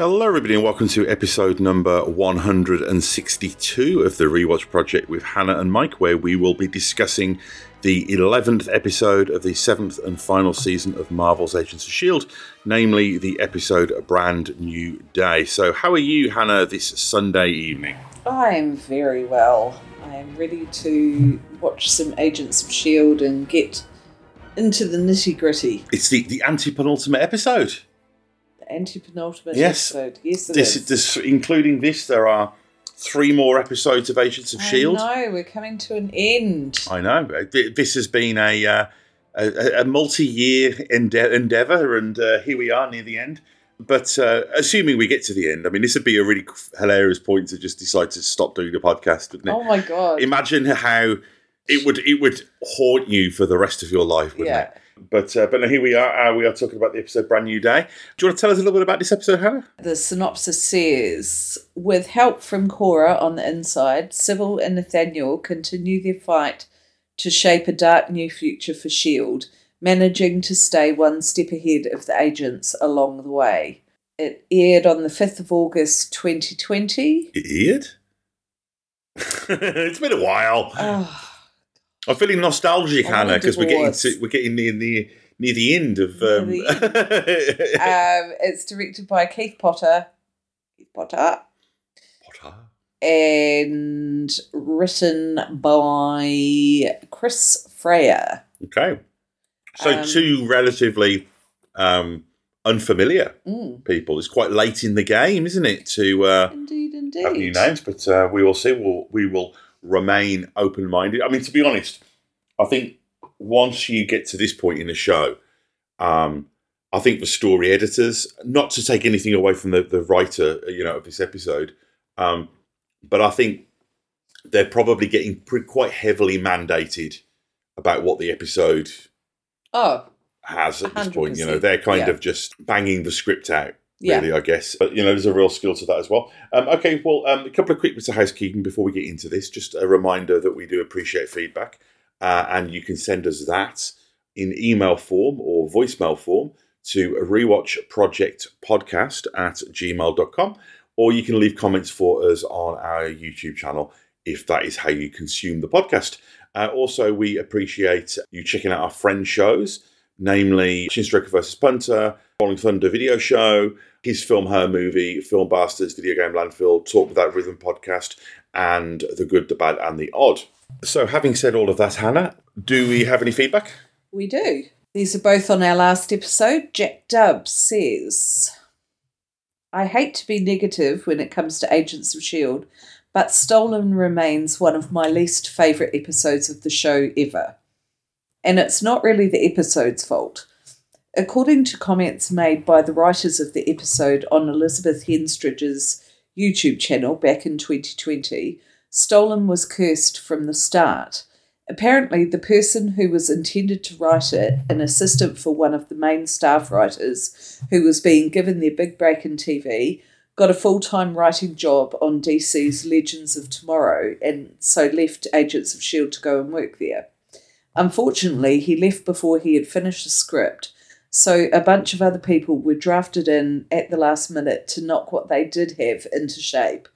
Hello, everybody, and welcome to episode number 162 of the Rewatch Project with Hannah and Mike, where we will be discussing the 11th episode of the seventh and final season of Marvel's Agents of S.H.I.E.L.D., namely the episode A Brand New Day. So, how are you, Hannah, this Sunday evening? I'm very well. I'm ready to watch some Agents of S.H.I.E.L.D. and get into the nitty gritty. It's the, the anti penultimate episode. The Yes. episode. Yes, This, is. this, including this, there are three more episodes of Agents of S.H.I.E.L.D. I know, we're coming to an end. I know. This has been a uh, a, a multi-year ende- endeavor, and uh, here we are near the end. But uh, assuming we get to the end, I mean, this would be a really hilarious point to just decide to stop doing the podcast, wouldn't it? Oh my god. Imagine how it would it would haunt you for the rest of your life, wouldn't Yeah. it? But uh, but no, here we are. Uh, we are talking about the episode "Brand New Day." Do you want to tell us a little bit about this episode, Hannah? The synopsis says With help from Kora on the inside, Sibyl and Nathaniel continue their fight to shape a dark new future for S.H.I.E.L.D., managing to stay one step ahead of the agents along the way. It aired on the 5th of August 2020. Idiot. it's been a while. Oh, I'm feeling nostalgic, I'm Hannah, because we're getting to, we're getting near near near the end of. Um, um, it's directed by Keith Potter. Keith Potter. Potter. And written by Chris Freyer. Okay, so Um, two relatively um, unfamiliar Mm, people. It's quite late in the game, isn't it, to uh, indeed, indeed. have new names? But uh, we will see. We'll, we will remain open minded. I mean, to be honest, I think once you get to this point in the show, um, I think the story editors, not to take anything away from the, the writer, you know, of this episode, um, but I think they're probably getting pre- quite heavily mandated about what the episode Oh, has at this point. You know, they're kind yeah. of just banging the script out yeah. really, I guess. But you know, there's a real skill to that as well. Um, okay, well, um, a couple of quick bits of housekeeping before we get into this. Just a reminder that we do appreciate feedback, uh, and you can send us that in email form or voicemail form to rewatchprojectpodcast at gmail.com, or you can leave comments for us on our YouTube channel if that is how you consume the podcast. Uh, also, we appreciate you checking out our friend shows, namely Chinstroker versus Punter, Rolling Thunder video show, his film, her movie, Film Bastards, Video Game Landfill, Talk Without Rhythm podcast, and The Good, the Bad, and the Odd. So, having said all of that, Hannah, do we have any feedback? We do. These are both on our last episode. Jack Dubbs says, I hate to be negative when it comes to Agents of S.H.I.E.L.D., but Stolen remains one of my least favourite episodes of the show ever. And it's not really the episode's fault. According to comments made by the writers of the episode on Elizabeth Henstridge's YouTube channel back in 2020, Stolen was cursed from the start. Apparently, the person who was intended to write it, an assistant for one of the main staff writers who was being given their big break in TV, got a full time writing job on DC's Legends of Tomorrow and so left Agents of S.H.I.E.L.D. to go and work there. Unfortunately, he left before he had finished the script, so a bunch of other people were drafted in at the last minute to knock what they did have into shape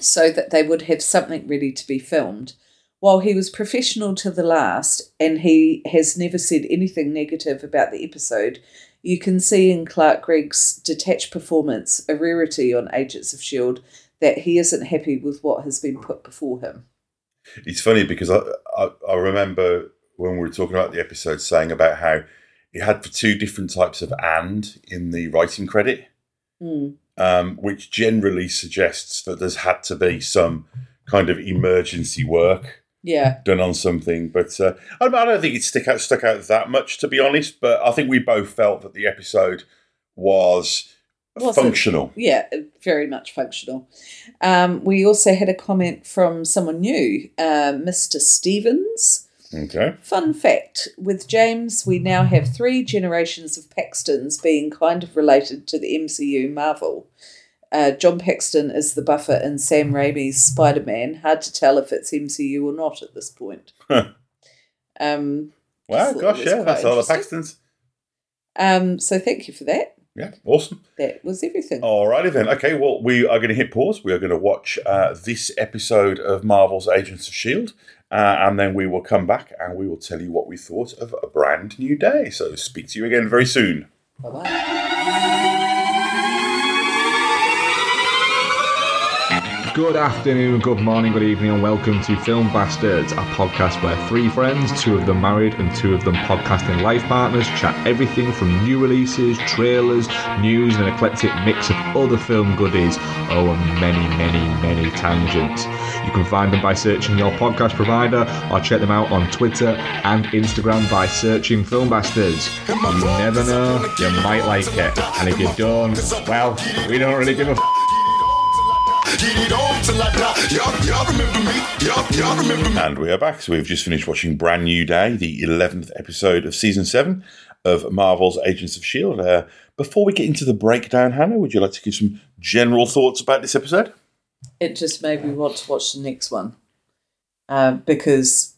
so that they would have something ready to be filmed. While he was professional to the last, and he has never said anything negative about the episode, you can see in Clark Gregg's detached performance a rarity on Agents of S.H.I.E.L.D. that he isn't happy with what has been put before him. It's funny because I, I, I remember when we were talking about the episode saying about how it had two different types of and in the writing credit. Mm. um, which generally suggests that there's had to be some kind of emergency work Yeah, done on something. But uh, I, don't think it stick out, stuck out that much, to be honest. But I think we both felt that the episode was Was it? functional. yeah, very much functional. Um, we also had a comment from someone new, uh, Mr. Stevens. Okay. Fun fact with James, we now have three generations of Paxtons being kind of related to the MCU Marvel. Uh, John Paxton is the buffer in Sam Raimi's Spider Man. Hard to tell if it's MCU or not at this point. Huh. Um, Wow, gosh, yeah, that's all the. Paxtons. um, so thank you for that. Yeah, awesome. that was everything. Alrighty then. Okay, well, we are going to hit pause. We are going to watch uh, this episode of Marvel's Agents of S.H.I.E.L.D., uh, and then we will come back and we will tell you what we thought of A Brand New Day. So, speak to you again very soon. Bye bye. Good afternoon, good morning, good evening, and welcome to Film Bastards, a podcast where three friends, two of them married and two of them podcasting life partners, chat everything from new releases, trailers, news, and an eclectic mix of other film goodies. Oh, and many, many, many tangents. You can find them by searching your podcast provider or check them out on Twitter and Instagram by searching Film Bastards. You never know, you might like it. And if you don't, well, we don't really give a f- Get it on till I die. Y'all, y'all remember me. Y'all, y'all remember me. And we are back. So, we've just finished watching Brand New Day, the 11th episode of season 7 of Marvel's Agents of S.H.I.E.L.D. Uh, before we get into the breakdown, Hannah, would you like to give some general thoughts about this episode? It just made me want to watch the next one uh, because,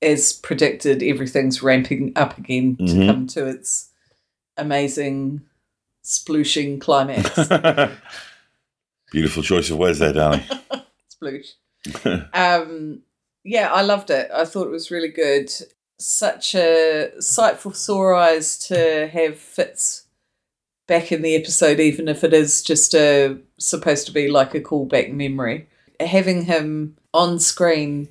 as predicted, everything's ramping up again to Mhm. come to its amazing splooshing climax. Beautiful choice of words there, darling. Sploosh. um, yeah, I loved it. I thought it was really good. Such a sight for sore eyes to have Fitz back in the episode, even if it is just a supposed to be like a callback memory. Having him on screen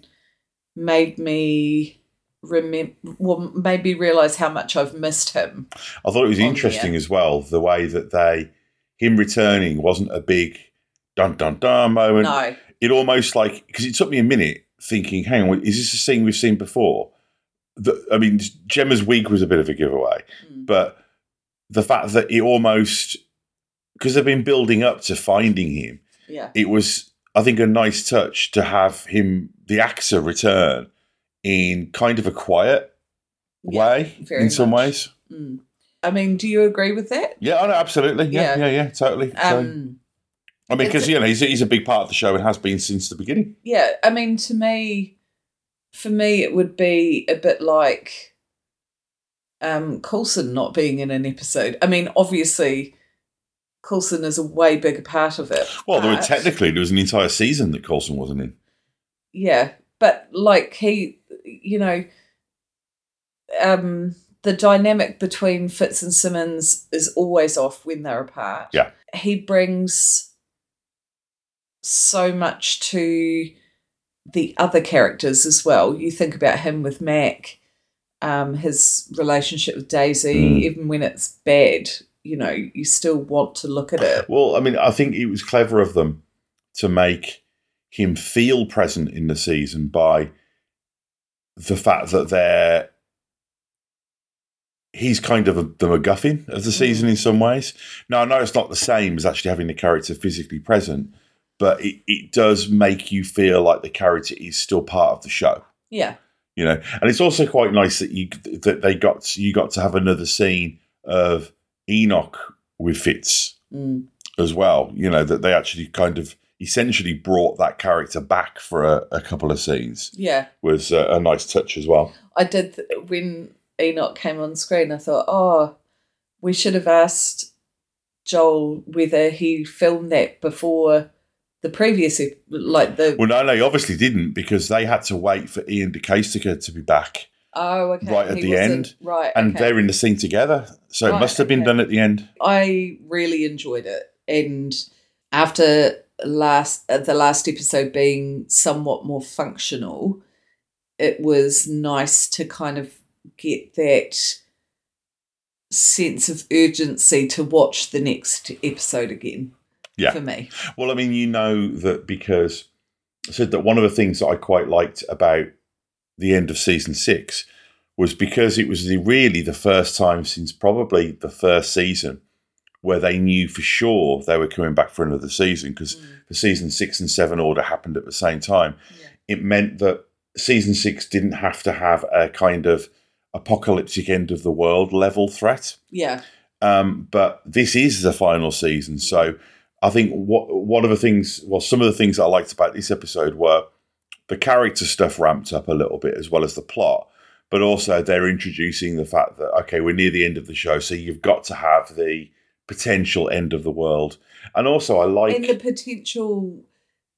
made me remember, well, made me realize how much I've missed him. I thought it was interesting there. as well the way that they him returning wasn't a big dun dun dun moment. No, It almost like because it took me a minute thinking, hang on, is this a scene we've seen before? The, I mean, Jemma's wig was a bit of a giveaway, Mm. but the fact that it almost because they've been building up to finding him, yeah, it was I think a nice touch to have him the actor return in kind of a quiet Yeah, way in some much. ways. Mm. I mean, do you agree with that? Yeah, absolutely. Yeah, yeah, Yeah. yeah, totally. so, Um, I mean, because you know he's, he's a big part of the show and has been since the beginning. yeah, I mean, to me, for me, it would be a bit like um, Coulson not being in an episode. I mean, obviously, Coulson is a way bigger part of it. Well, there were technically there was an entire season that Coulson wasn't in. yeah, but like he, you know, um, the dynamic between Fitz and Simmons is always off when they're apart. Yeah. he brings so much to the other characters as well. You think about him with Mac, um, his relationship with Daisy, Mm. even when it's bad, you know, you still want to look at it. Well, I mean, I think it was clever of them to make him feel present in the season by the fact that they're he's kind of a, the MacGuffin of the season in some ways. Now, I know it's not the same as actually having the character physically present, but it, it does make you feel like the character is still part of the show. Yeah, you know and it's also quite nice that you that they got you got to have another scene of enoch with fitz mm. as well you know that they actually kind of essentially brought that character back for a, a couple of scenes yeah. was uh, a nice touch as well I did th- when Enoch came on screen. I thought, oh, we should have asked Joel whether he filmed that before the previous, like the. well no no he obviously didn't because they had to wait for Iain De Caestecker to be back oh, okay. right at he the end, right? and okay. they're in the scene together so it must have been okay. done at the end I really enjoyed it, and after last uh, the last episode being somewhat more functional, it was nice to kind of get that sense of urgency to watch the next episode again. Yeah. for me. Well, I mean, you know that because I said that one of the things that I quite liked about the end of season six was because it was the, really the first time since probably the first season where they knew for sure they were coming back for another season because the season six and seven order happened at the same time. Yeah. It meant that season six didn't have to have a kind of apocalyptic end of the world level threat. Yeah, Um, but this is the final season, so I think what one of the things, well, some of the things that I liked about this episode were the character stuff ramped up a little bit as well as the plot, but also they're introducing the fact that okay, we're near the end of the show, so you've got to have the potential end of the world. And also, I like and the potential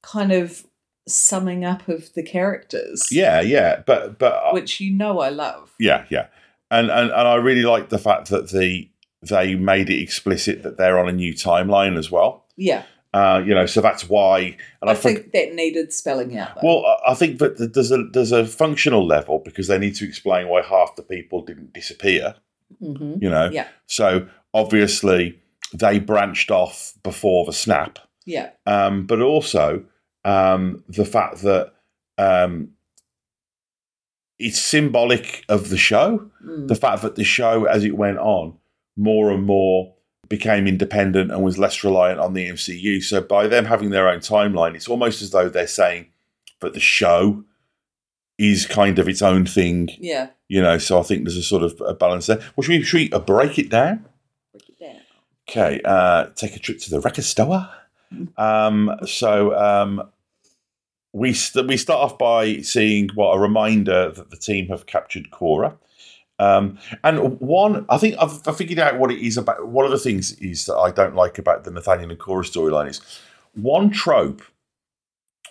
kind of summing up of the characters. yeah, yeah, but but Which you know I love. yeah, yeah, and and and I really like the fact that the they made it explicit that they're on a new timeline as well. Yeah. Uh, you know, so that's why. And I, I, think, think that needed spelling out. Though. well, I- think that there's a there's a functional level because they need to explain why half the people didn't disappear. hmm You know, Yeah. so obviously they branched off before the snap, Yeah. um, but also um, the fact that um, it's symbolic of the show. Mm. The fact that the show, as it went on, more and more became independent and was less reliant on the MCU. So by them having their own timeline, it's almost as though they're saying that the show is kind of its own thing. Yeah. You know, so I think there's a sort of a balance there. Well, should we, should we uh, break it down? Break it down. Okay, uh, take a trip to the record store. Um, so um, we st- we start off by seeing what a reminder that the team have captured Kora. Um, and one, I think I've, I figured out what it is about. One of the things is that I don't like about the Nathaniel and Kora storyline is one trope.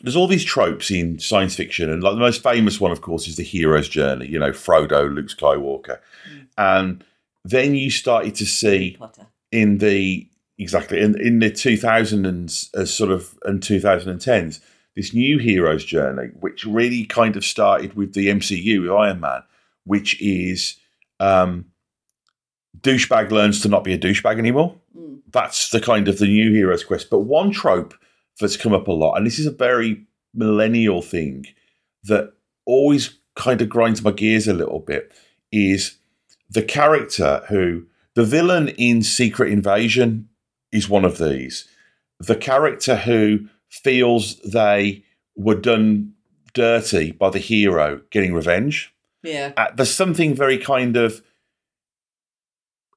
There's all these tropes in science fiction, and like the most famous one, of course, is the hero's journey. You know, Frodo, Luke Skywalker, and then you started to see Potter. in the exactly in in the 2000 and uh, sort of and 2010s this new hero's journey which really kind of started with the MCU with Iron Man which is um douchebag learns to not be a douchebag anymore Mm. that's the kind of the new hero's quest but one trope that's come up a lot and this is a very millennial thing that always kind of grinds my gears a little bit is the character who the villain in Secret Invasion is one of these. The character who feels they were done dirty by the hero getting revenge. Yeah. Uh, there's something very kind of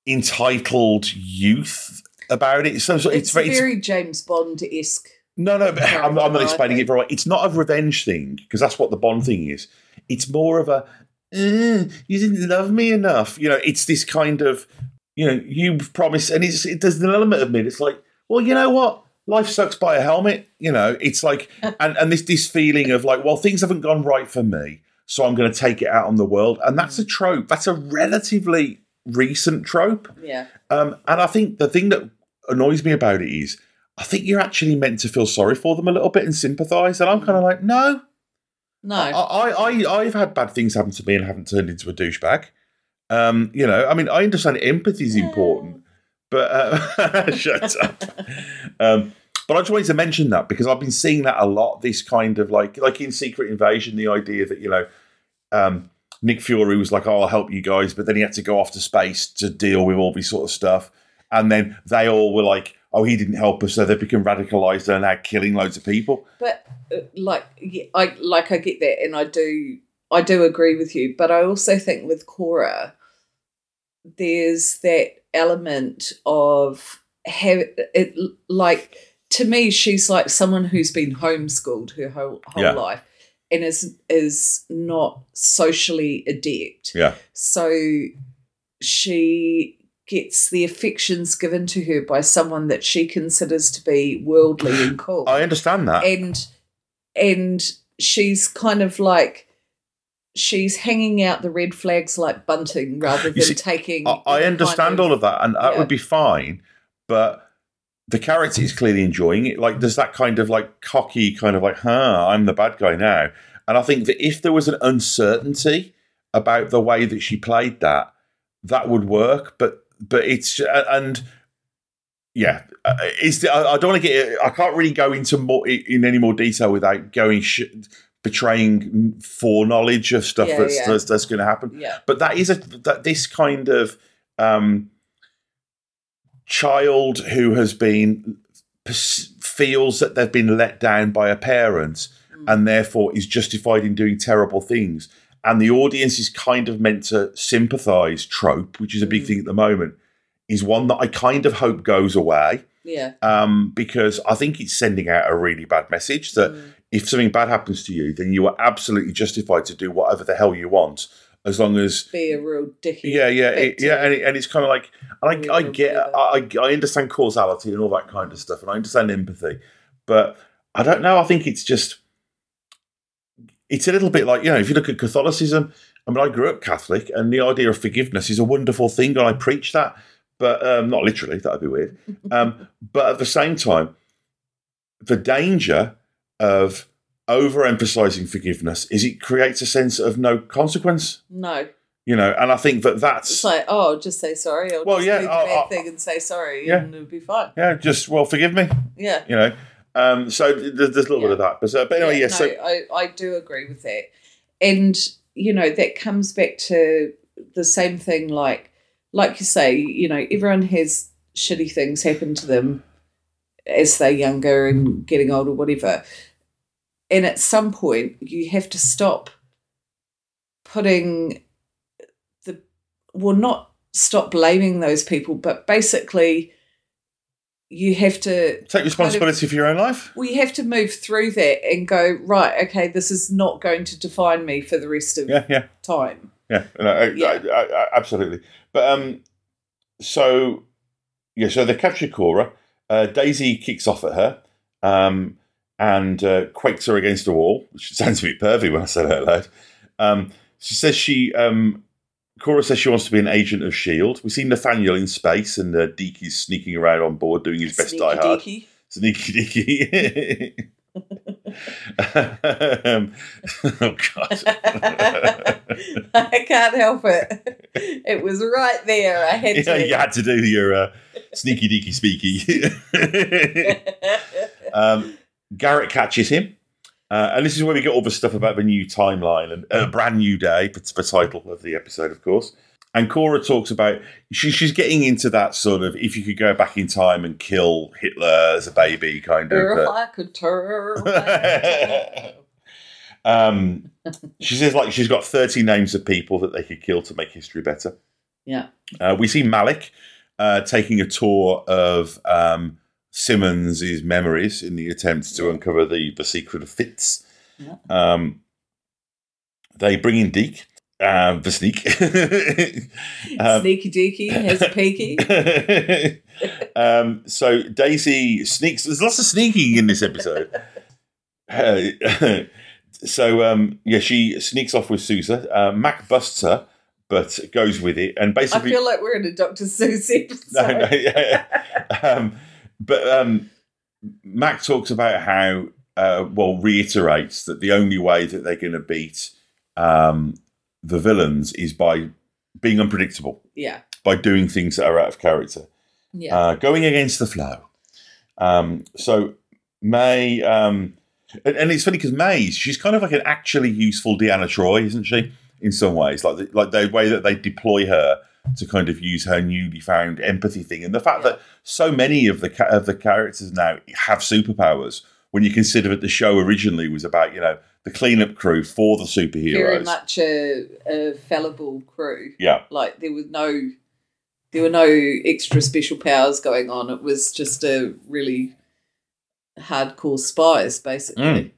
entitled youth about it. So, so It's, it's, very, it's- James Bond esque. no, no, but I'm, I'm not explaining it very well. It's not a revenge thing because that's what the Bond thing is. It's more of a "Mm, you didn't love me enough. You know, it's this kind of you know you've promised, and it's it, there's an element of me. that's like, well, you know what? Life sucks by a helmet. You know, it's like and and this this feeling of like, well, things haven't gone right for me, so I'm going to take it out on the world, and that's a trope. That's a relatively recent trope. Yeah. Um, and I think the thing that annoys me about it is, I think you're actually meant to feel sorry for them a little bit and sympathise. And I'm kind of like, no, No. I, I, I, I've had bad things happen to me and haven't turned into a douchebag. Um, you know, I mean, I understand empathy is important, but uh, shut up. Um, but I just wanted to mention that because I've been seeing that a lot. This kind of like, like in Secret Invasion, the idea that you know, um, Nick Fury was like, "Oh, I'll help you guys," but then he had to go off to space to deal with all this sort of stuff, and then they all were like, "Oh, he didn't help us," so they become radicalized and are killing loads of people. But uh, like I like I get that, and I do I do agree with you. But I also think with Kora, there's that element of have it like to me she's like someone who's been homeschooled her whole whole Yeah. life and is is not socially adept. Yeah, So she gets the affections given to her by someone that she considers to be worldly and cool I understand that. and and she's kind of like she's hanging out the red flags like bunting rather than see, taking I, I understand kind all of that, and that yeah. would be fine. But the character is clearly enjoying it. Like there's that kind of like cocky kind of like, huh, I'm the bad guy now. And I think that if there was an uncertainty about the way that she played that, that would work. But but it's and yeah, uh, it's I, I don't want to get I can't really go into more in any more detail without going sh- betraying foreknowledge of stuff Yeah, that's, yeah. that's that's going to happen yeah but that is a that this kind of um, child who has been feels that they've been let down by a parent and therefore is justified in doing terrible things and the audience is kind of meant to sympathize trope which is a big Mm. thing at the moment is one that i kind of hope goes away yeah um, because i think it's sending out a really bad message that Mm. if something bad happens to you, then you are absolutely justified to do whatever the hell you want, as long as Be a real dicky. yeah, yeah, it, yeah, and, it, and it's kind of like, and I, I get. I, I understand causality and all that kind of stuff, and I understand empathy, but I don't know. I think it's just, it's a little bit like you know, if you look at Catholicism. I mean, I grew up Catholic, and the idea of forgiveness is a wonderful thing, and I preach that, but um, not literally. That'd be weird. Um, but at the same time, the danger of overemphasizing forgiveness is it creates a sense of no consequence. No. You know, and I think that that's It's like, oh, just say sorry. Or Well, just yeah, do the thing and say sorry Yeah. and it'll be fine. yeah, just well, forgive me. Yeah. You know, um, so there's, there's a little bit of that, but, uh, but anyway, yeah. no, so I, I do agree with that. And, you know, that comes back to the same thing like like you say, you know, everyone has shitty things happen to them as they're younger and getting older, whatever. And at some point you have to stop putting well not stop blaming those people, but basically you have to take responsibility for your own life. we have to move through that and go right okay this is not going to define me for the rest of Yeah, yeah, time yeah. No, I, Yeah. I, I, absolutely. But um, so yeah, so they capture Kora. Uh, Daisy kicks off at her. Um, and uh, quakes her against a wall, which sounds a bit pervy when I say that out loud. Um, she says she, um, Kora says she wants to be an agent of S.H.I.E.L.D. We see Nathaniel in space and uh, Deke is sneaking around on board doing his best Die Hard. Sneaky Sneaky Dicky. um, oh, God. i can't help it it was right there i had yeah, to you had to do your uh, sneaky deaky speaky. um, Garrett catches him. Uh, and this is where we get all the stuff about the new timeline and a brand new day. It's the title of the episode, of course. And Kora talks about she, she's getting into that sort of if you could go back in time and kill Hitler as a baby kind of. if uh, i could turn um, she says like she's got 30 names of people that they could kill to make history better. yeah Uh, we see Malik uh, taking a tour of um, Simmons' memories in the attempt to uncover the, the secret of Fitz. Yeah. Um, they bring in Deke, uh, the sneak. Um, sneaky deaky has a peeky um, so Daisy sneaks. There's lots of sneaking in this episode. Uh, so um, yeah, she sneaks off with Sousa. Uh, Mac busts her, but goes with it, and basically, i feel like we're in a dr seuss episode no, no, yeah, yeah. um, but um, Mac talks about how, uh, well, reiterates that the only way that they're going to beat um, the villains is by being unpredictable, yeah. By doing things that are out of character, yeah. Uh, going against the flow. Um, so May, um, and, and it's funny because May, she's kind of like an actually useful Deanna Troi, isn't she? In some ways, like the, like the way that they deploy her to kind of use her newly found empathy thing, and the fact that so many of the of the characters now have superpowers. When you consider that the show originally was about you know the cleanup crew for the superheroes, very much a, a fallible crew yeah, like there was no there were no extra special powers going on it was just a really hardcore spies basically Mm.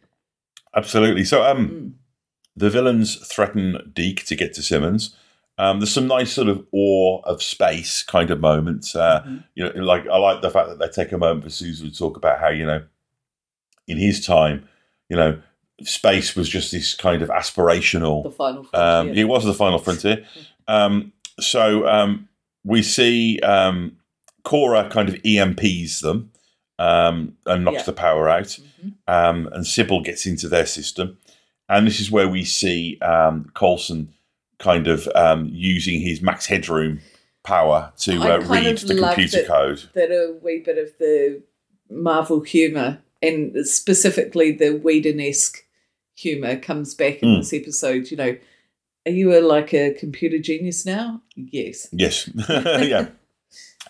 absolutely. So um, Mm. the villains threaten Deke to get to Simmons. Um, there's some nice sort of awe of space kind of moments. Uh, Mhm. You know, like I like the fact that they take a moment for Sousa to talk about how you know, in his time, you know, space was just this kind of aspirational. the final Um, frontier. it was the final frontier. Um, so um, we see um, Kora kind of EMPs them um, and knocks Yeah. the power out Mhm. um, and Sibyl gets into their system. And this is where we see um, Coulson kind of um, using his max headroom power to uh, read the computer it. code. that a wee bit of the marvel humor and specifically the whedon-esque humor comes back in Mm. this episode you know are you a like a computer genius now yes Yes. yeah.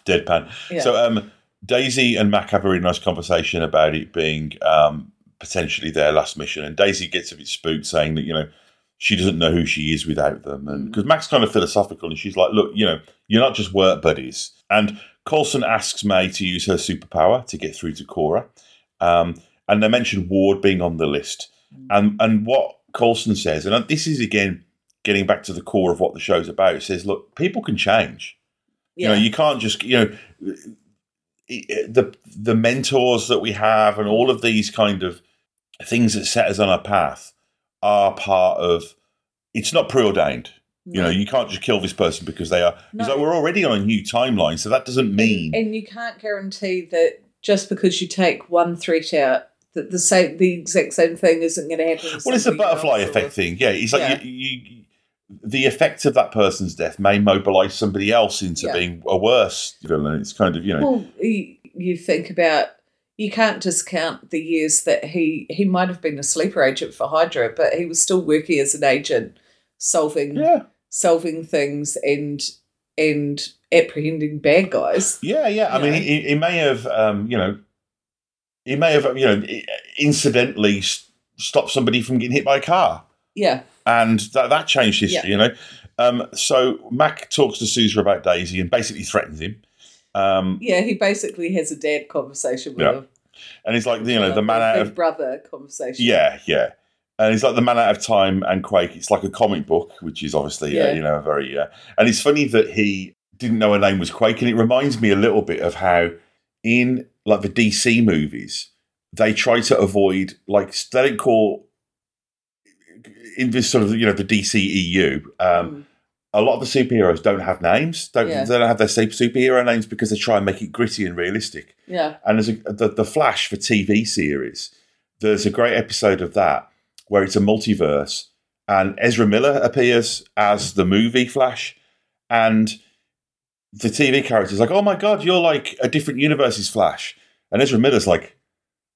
Deadpan. yeah So um, Daisy and Mac have a really nice conversation about it being um, potentially their last mission. And Daisy gets a bit spooked, saying that, you know, she doesn't know who she is without them. And because Mac's kind of philosophical and she's like, look, you know, you're not just work buddies. And Coulson asks May to use her superpower to get through to Kora. Um, and they mention Ward being on the list. And, and what Coulson says, and this is again getting back to the core of what the show's about, says, look, people can change. Yeah. You know, you can't just you know the the mentors that we have and all of these kind of things that set us on a path are part of. It's not preordained. You know, you can't just kill this person because they are. No. It's like we're already on a new timeline, so that doesn't mean. And, you can't guarantee that just because you take one threat out, that the same, the exact same thing isn't going to happen. well, it's a butterfly or- effect thing. Yeah, it's like Yeah. You, you, the effect of that person's death may mobilize somebody else into Yeah. being a worse villain. It's kind of you know. Well, you think about you can't discount the years that he he might have been a sleeper agent for Hydra, but he was still working as an agent, solving yeah, solving things and and apprehending bad guys. yeah, yeah. I You mean, he, he may have, um, you know, he may have, you know, incidentally stopped somebody from getting hit by a car. Yeah, and that that changed history. Yeah. You know, um, so Mac talks to Sousa about Daisy and basically threatens him. Um, yeah. He basically has a dad conversation with Yeah. him. and he's like, you know, Uh, the man out of brother conversation. yeah, yeah, and he's like the man out of time and Quake. It's like a comic book, which is obviously uh, you know a very. Uh, and it's funny that he didn't know her name was Quake, and it reminds me a little bit of how in like the DC movies they try to avoid like they don't call in this sort of you know the DCEU. Um, Mm. A lot of the superheroes don't have names. Don't Yeah. they don't have their super- superhero names because they try and make it gritty and realistic. yeah, And there's a, the the Flash for TV series. There's a great episode of that where it's a multiverse, and Ezra Miller appears as the movie Flash, and the TV character's like, "Oh my god, you're like a different universe's Flash," and Ezra Miller's like.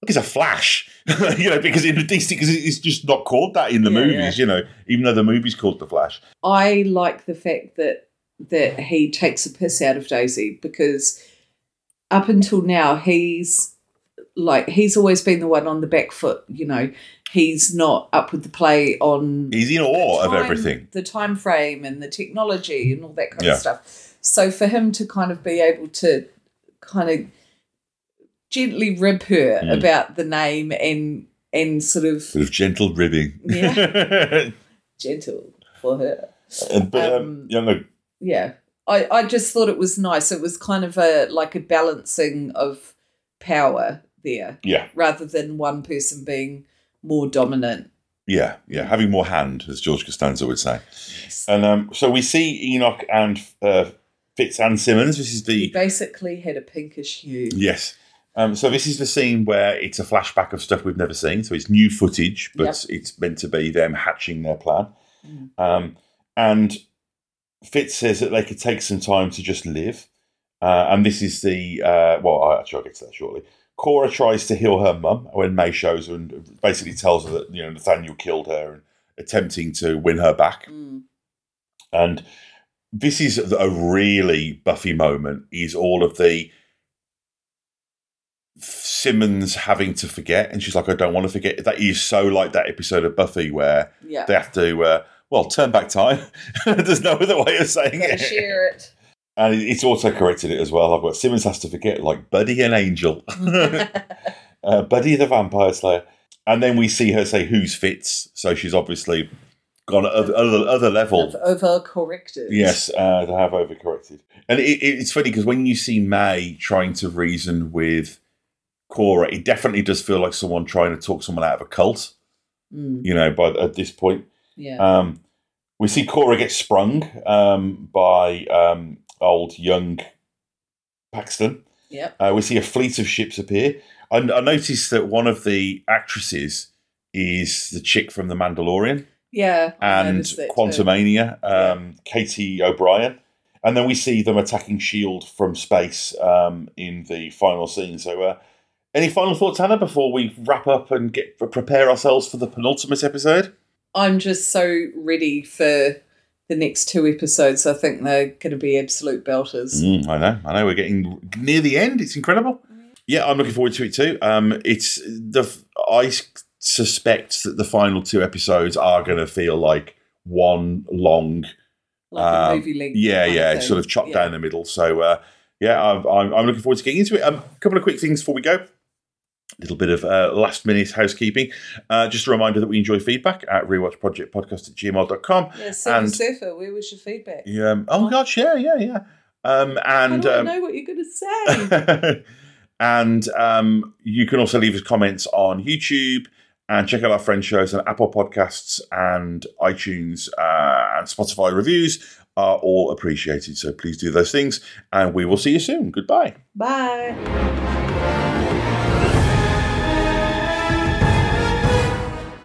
Look, it's a flash, you know, because in the DC, because it's just not called that in the Yeah, movies, you know, even though the movie's called the Flash. I like the fact that that he takes a piss out of Daisy because up until now he's like he's always been the one on the back foot. You know, he's not up with the play on He's in awe of everything. the time frame and the technology and all that kind Yeah. of stuff. So for him to kind of be able to kind of gently rib her Mm. about the name and and sort of Sort of gentle ribbing. Yeah. gentle for her. And- but um, Um, yeah, Yeah. I, I just thought it was nice. It was kind of a like a balancing of power there yeah, rather than one person being more dominant. yeah, yeah. Having more hand, as George Costanza would say. Yes. And um, so we see Enoch and uh, Fitz and Simmons. This is He the basically had a pinkish hue. yes. Um, so this is the scene where it's a flashback of stuff we've never seen. So it's new footage, but Yep. it's meant to be them hatching their plan. Mm. Um, and Fitz says that they could take some time to just live. Uh, and this is the uh, well, I actually I'll get to that shortly. Kora tries to heal her mum when May shows her and basically tells her that you know Nathaniel killed her and attempting to win her back. Mm. And this is a really Buffy moment. Is all of the Simmons having to forget, and she's like, "I don't want to forget." That is so like that episode of Buffy where Yeah. they have to, uh, well, turn back time. There's no other way of saying it. share it. And it's also corrected it as well. I've got Simmons has to forget, like Buddy and Angel, uh, Buddy the Vampire Slayer, and then we see her say, "Who's Fitz?" So she's obviously gone at other other, other level. Overcorrected. Yes, uh, to have overcorrected. And it, it, it's funny because when you see May trying to reason with Kora, it definitely does feel like someone trying to talk someone out of a cult. Mm. You know, by at this point. Yeah. Um, we see Kora get sprung um, by um, old young Paxton. yep. Uh, we see a fleet of ships appear. I, I noticed that one of the actresses is the chick from The Mandalorian Yeah. And. Quantumania, um, Katy O'Brian. And then we see them attacking S.H.I.E.L.D. From space um, in the final scene. So, uh, any final thoughts, Hannah, before we wrap up and get prepare ourselves for the penultimate episode? I'm just so ready for the next two episodes. I think they're going to be absolute belters. Mm, I know, I know. We're getting near the end. It's incredible. Yeah, I'm looking forward to it too. Um, it's the I suspect that the final two episodes are going to feel like one long, Like Um, a movie length. yeah, yeah, sort of chopped Yeah. down the middle. So uh, yeah, I'm, I'm, I'm looking forward to getting into it. Um, a couple of quick things before we go. Little bit of uh, last minute housekeeping. Uh, just a reminder that we enjoy feedback at rewatchprojectpodcast at gmail.com. Yeah, Silver And- Surfer, where was your feedback? Yeah, um, oh, gosh, yeah, yeah, yeah. Um, and I um, know what you're going to say? and um, you can also leave us comments on YouTube and check out our friend shows on Apple Podcasts and iTunes uh, and Spotify reviews are all appreciated. So please do those things, and we will see you soon. Goodbye. Bye.